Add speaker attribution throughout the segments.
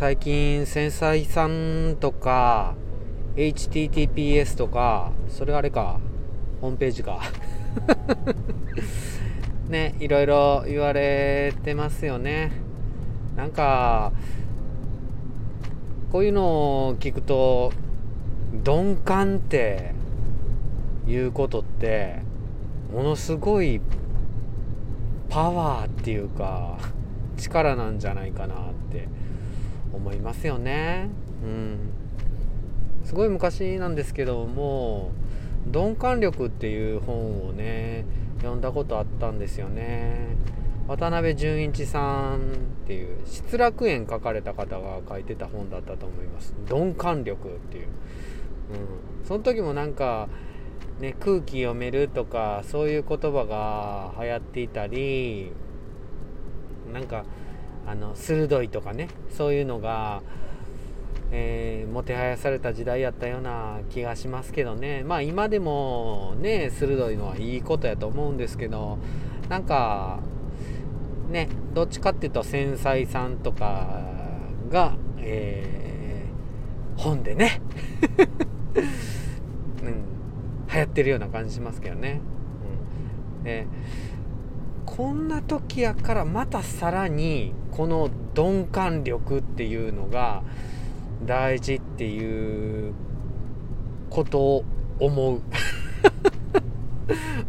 Speaker 1: 最近繊細さんとか HTTPS とかそれあれかホームページか。ねいろいろ言われてますよね。なんかこういうのを聞くと鈍感っていうことってものすごいパワーっていうか力なんじゃないかなって思いますよね。うんすごい昔なんですけども「鈍感力」っていう本をね読んだことあったんですよね。渡辺淳一さんっていう失楽園書かれた方が書いてた本だったと思います鈍感力っていう、うん、その時もなんかね空気読めるとかそういう言葉が流行っていたりなんかあの鋭いとかねそういうのが、えー、もてはやされた時代やったような気がしますけどねまあ今でもね鋭いのはいいことやと思うんですけどなんかねどっちかっていうと繊細さんとかが、えー、本でね、うん、流行ってるような感じしますけどね。うん、でこんな時やからまたさらにこの鈍感力っていうのが大事っていうことを思う。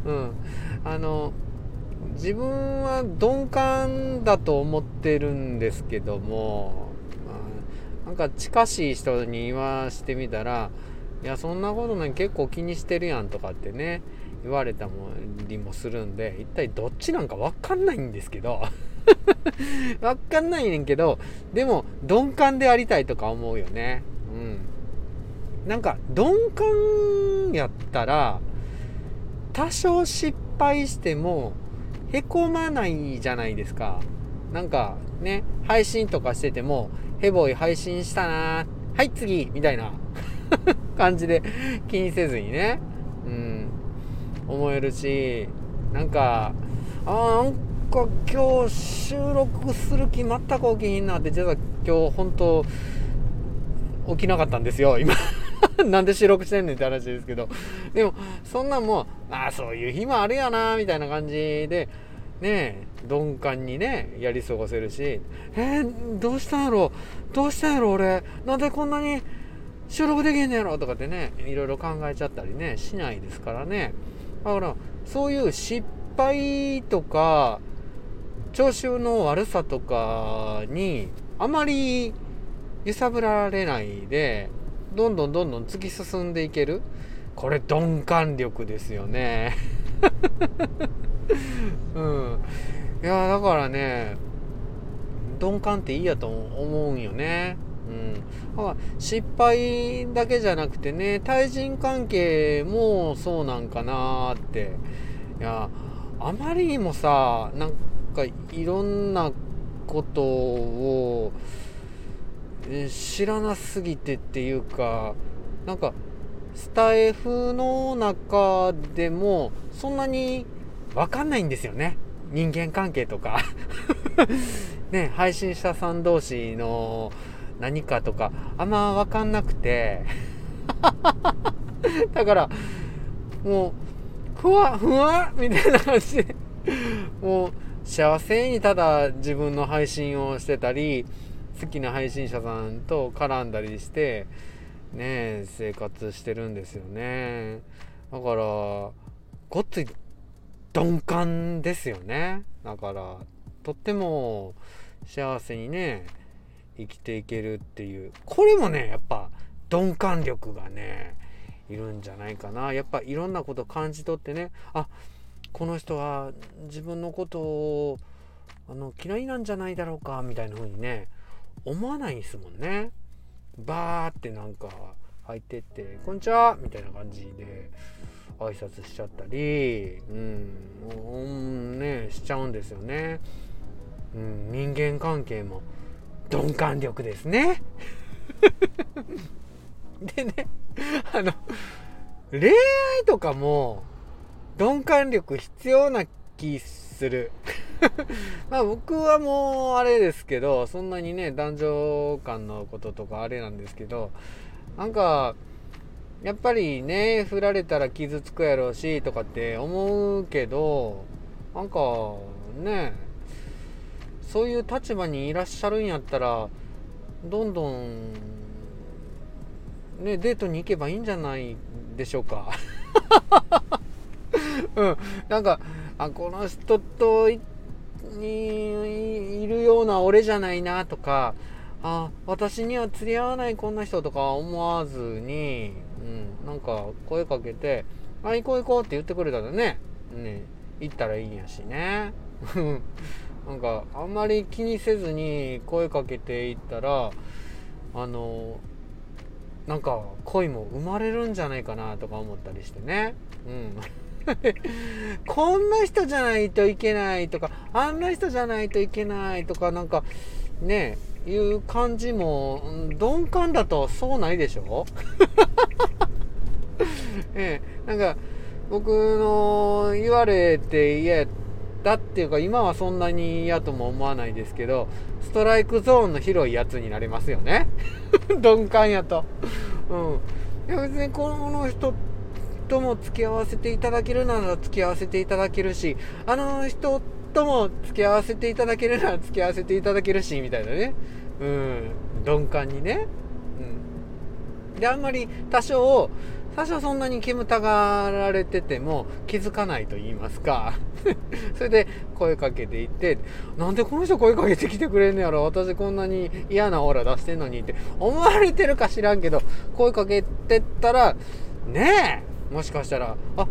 Speaker 1: うん、あの自分は鈍感だと思ってるんですけども、まあ、なんか近しい人に言わしてみたらいやそんなことない結構気にしてるやんとかってね言われたりもするんで一体どっちなんか分かんないんですけど 分かんないねんけどでも鈍感でありたいとか思うよねうんなんか鈍感やったら多少失敗してもへこまないじゃないですか。なんかね、配信とかしてても、ヘボイ配信したなはい次みたいな 感じで気にせずにね、うん、思えるし、なんか、あなんか今日収録する気全く起きひんなって、実は今日本当起きなかったんですよ、今 なんで収録してんねんって話ですけど。でも、そんなんもう、ああ、そういう日もあるやな、みたいな感じで、ね鈍感にね、やり過ごせるし、えー、どうしたんやろ？どうしたんやろ俺？なんでこんなに収録できへんのやろ？とかってね、いろいろ考えちゃったりね、しないですからね。だから、そういう失敗とか、調子の悪さとかに、あまり揺さぶられないで、どんどんどんどん突き進んでいける。これ鈍感力ですよね。うん。いやだからね鈍感っていいやと思うんよね。うん。失敗だけじゃなくてね対人関係もそうなんかなって。いやあまりにもさなんかいろんなことを知らなすぎてっていうかなんかスタイフの中でもそんなに分かんないんですよね。人間関係とか。ね配信者さん同士の何かとかあんま分かんなくて。だからもうふわふわみたいな感じで。もう幸せにただ自分の配信をしてたり好きな配信者さんと絡んだりしてね生活してるんですよね。だからごっつい鈍感ですよね。だからとっても幸せにね生きていけるっていう。これもねやっぱ鈍感力がねいるんじゃないかな。やっぱいろんなこと感じ取ってねあこの人は自分のことをあの嫌いなんじゃないだろうかみたいな風にね思わないんですもんね。バーってなんか入ってって「こんにちは」みたいな感じで挨拶しちゃったりうん、うん、ねしちゃうんですよね、うん、人間関係も鈍感力ですね。でねあの恋愛とかも鈍感力必要な気する。まあ僕はもうあれですけどそんなにね男女間のこととかあれなんですけどなんかやっぱりね振られたら傷つくやろうしとかって思うけどなんかねそういう立場にいらっしゃるんやったらどんどんねデートに行けばいいんじゃないでしょうか。うん。なんかあこの人とにいるような俺じゃないなとかあ私には釣り合わないこんな人とか思わずに、うん、なんか声かけて「あ行こう行こう」って言ってくれたらねね行ったらいいんやしね。なんかあんまり気にせずに声かけていったらあのなんか恋も生まれるんじゃないかなとか思ったりしてね。うん。こんな人じゃないといけないとかあんな人じゃないといけないとかなんかねえいう感じも鈍感だとそうないでしょ？ええなんか僕の言われて嫌やったっていうか今はそんなに嫌とも思わないですけどストライクゾーンの広いやつになりますよね。鈍感やと。うん。いや別にこの人とも付き合わせていただけるなら付き合わせていただけるしあの人とも付き合わせていただけるなら付き合わせていただけるしみたいなね。うん。鈍感にね。うん。であんまり多少多少そんなに煙たがられてても気づかないと言いますか。それで声かけていってなんでこの人声かけてきてくれんのやろ。私こんなに嫌なオーラ出してんのにって思われてるか知らんけど声かけてったらねえもしかしたらあ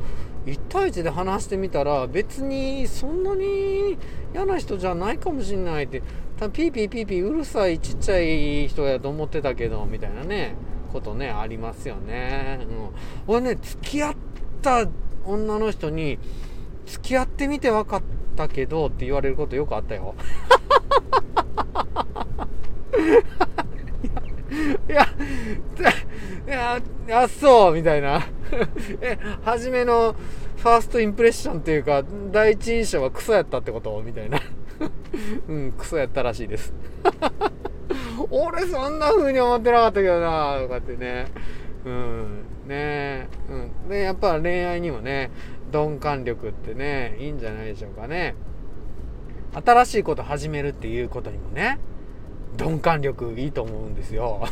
Speaker 1: 1対1で話してみたら別にそんなに嫌な人じゃないかもしんないってピーピーピーピーうるさいちっちゃい人やと思ってたけどみたいなねことねありますよね、うん、俺ね付き合った女の人に付き合ってみて分かったけどって言われることよくあったよ。いや、いや、いや、そうみたいな。え、初めのファーストインプレッションっていうか、第一印象はクソやったってこと？みたいな。うん、クソやったらしいです。俺そんな風に思ってなかったけどな、とかってね。うん、ねうん。で、やっぱ恋愛にもね、鈍感力ってね、いいんじゃないでしょうかね。新しいこと始めるっていうことにもね、鈍感力いいと思うんですよ。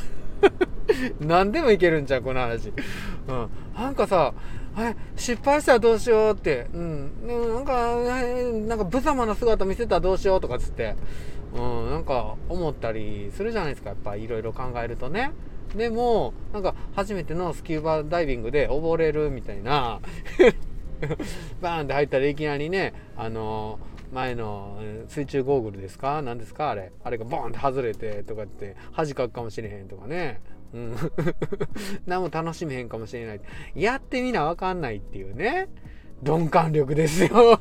Speaker 1: 何でもいけるんじゃん、この話。うん。なんかさ、失敗したらどうしようって、うん。なんか、なんか無様な姿見せたらどうしようとかつって、うん、なんか思ったりするじゃないですか、やっぱいろいろ考えるとね。でも、なんか初めてのスキューバダイビングで溺れるみたいな バーンって入ったらいきなりね、あの前の水中ゴーグルですか？何ですか？あれ。あれがボーンって外れてとかって恥かくかもしれへんとかね。うん。何も楽しめへんかもしれない。やってみなわかんないっていうね。鈍感力ですよ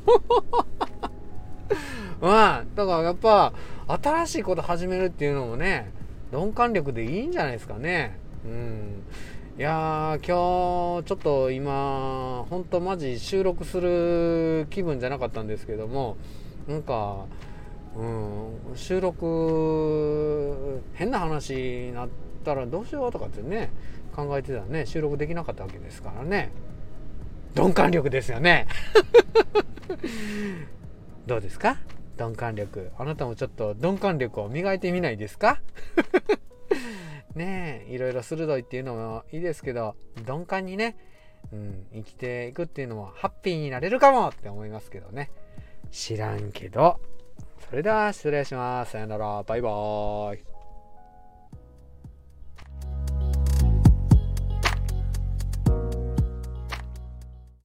Speaker 1: まあ、だからやっぱ、新しいこと始めるっていうのもね、鈍感力でいいんじゃないですかね。うん。いやー、今日、ちょっと今、ほんとマジ収録する気分じゃなかったんですけども、なんか、うん、収録、変な話になってったらどうしようとかってね、考えてたらね、収録できなかったわけですからね。鈍感力ですよね。どうですか？鈍感力。あなたもちょっと鈍感力を磨いてみないですか？ねえ、いろいろ鋭いっていうのもいいですけど、鈍感にね、うん、生きていくっていうのもハッピーになれるかもって思いますけどね。知らんけど。それでは失礼します。さよなら。バイバーイ。